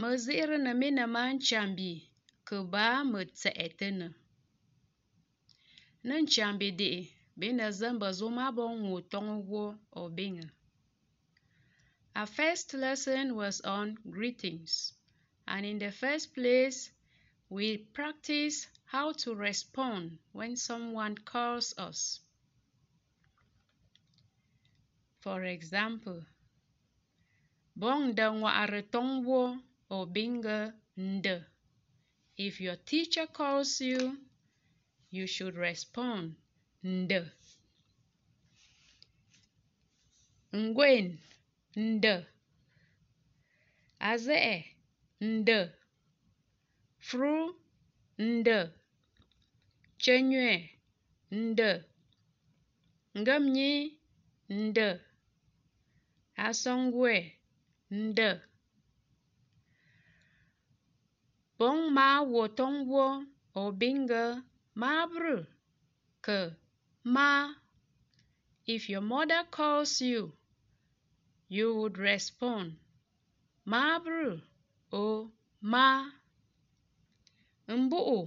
Mə zi'rə nə̀ mi nə̀ ma nchambi kɨ ba mə tse'etə nə̀. Nə̀ nchambi de'i bi nə̀ zə mbə zum a boŋ ŋu toŋ ghu o biŋə. Our first lesson was on greetings. And in the first place, we practice how to respond when someone calls us. For example, ŋwa'rə toŋ ghu o biŋgə ndə. If your teacher calls you, you should respond ndə. Ngwen ndə. Aze'e ndə. Fru ndə. Chenyue ndə. Ngemnyi ndə. Asongwe ndə. Boŋ ma biŋgə ma brə kə ma. If your mother calls you, you would respond ma brə o ma. Mbu'u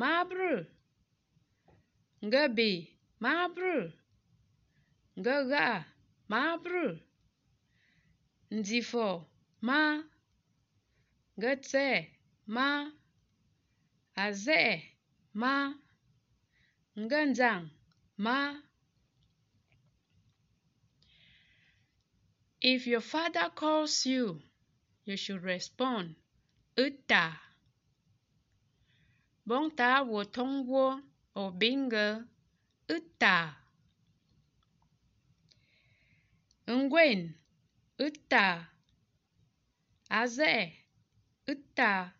ma brə. Ngəbi ma brə. Ngəgha'a ma brə. Nzifo ma. Ngətse ma. Aze'e ma. Ngənzaŋ ma. If your father calls you, you should respond ɨta. Boŋ ta wo toŋ wo o biŋgə ɨta. Ngwen ɨta. Aze'e ɨta.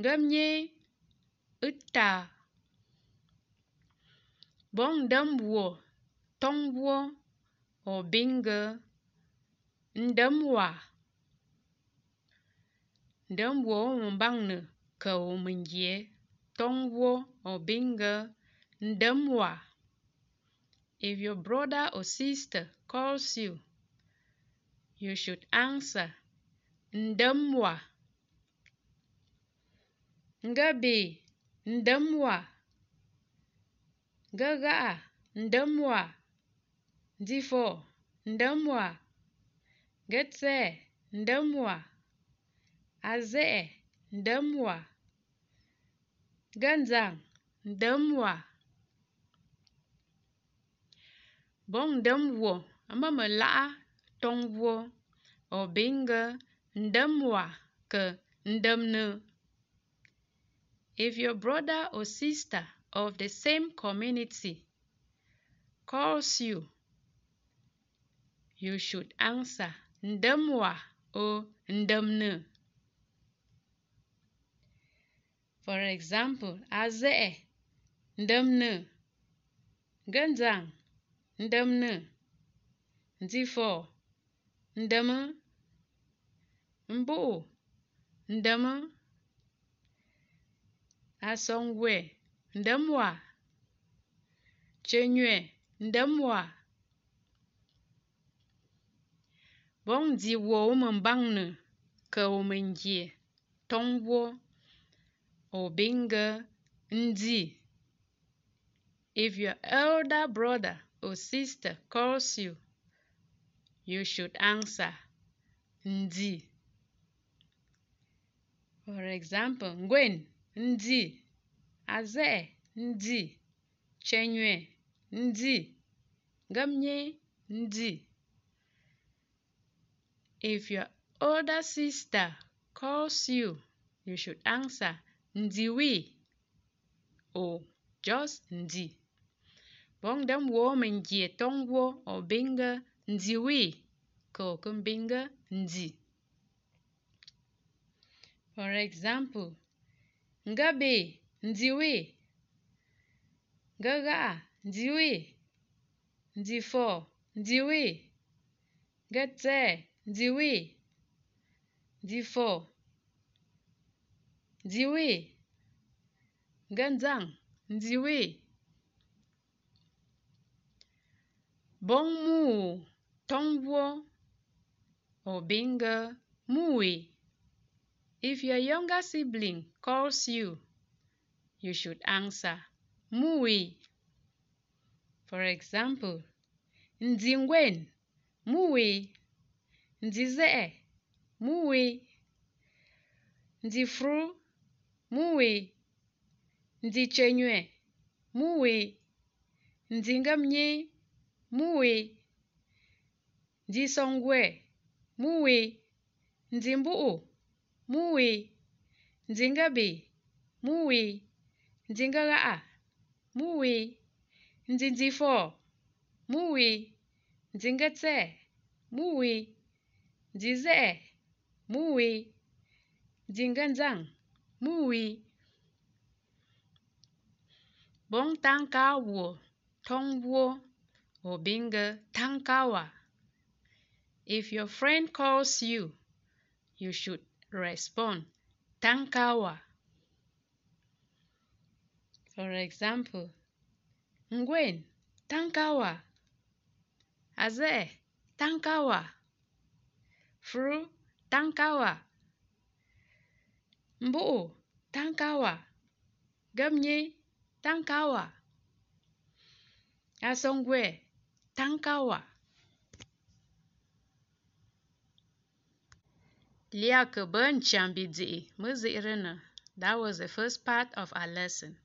Ngemnyi uta Boŋ ndəm wo toŋ wo o biŋgə ndəm wa. Ndəm wo mə mbaŋ nə̀ kə wo mə wo o biŋgə ndəm wa. If your brother or sister calls you, you should answer. Ndəm wa. Ngəbi ndəm wa. Ngəgha'a ndəm wa. Nzifo ndəm wa. Ngətse ndəm wa. Aze'e mə mə la'a toŋ o wa kə ndəm nə̀. If your brother or sister of the same community calls you, you should answer ndəm wa or ndəm nə̀. For example, Aze'e ndəm nə̀. Ngənzaŋ ndəm nə̀. Nzifo ndəmə. Mbu'u ndəmə. Asongwe ndəm wa. Chenyue ndəm wa. Boŋ nzi wo mə mbaŋ nə̀ kə wo mə ngye toŋ wo o biŋgə nzi. If your elder brother or sister calls you, you should answer nzi. For example, Ngwen nzi. Aze'e nzi. Chenyue nzi. Ngemnyi nzi. If your older sister calls you, you should answer Nziwi or just Nzi. Boŋ ndəm wo mə ngye toŋ wo o Ndzi wihi que convinga ndzi. For example, nga ndzi wihi, nga ndzi wihi, ndzi for ndzi wihi, nga ndzi wihi, ndzi for ndzi wihi, nga ndzi wihi. Bom muu tongwo or binga mui. If your younger sibling calls you, you should answer mui. For example, Nzingwen mui. Nzize mui. Nzifru mui. Nzichenywe mui. Disongwe muwi, ndi mbu'u muwi, ndinga bi muwi, ndinga ga'a muwi, ndindifo muwi, ndinga tse muwi, ndize'e muwi, ndinga nzang muwi, bon tankawo tongwo obinga tankawa. If your friend calls you, you should respond Tankawa. For example, Ngwen Tankawa. Aze Tankawa. Fru Tankawa. Mbu Tankawa. Gamye Tankawa. Asongwe Tankawa. Liaka Bun Chambi That was the first part of our lesson.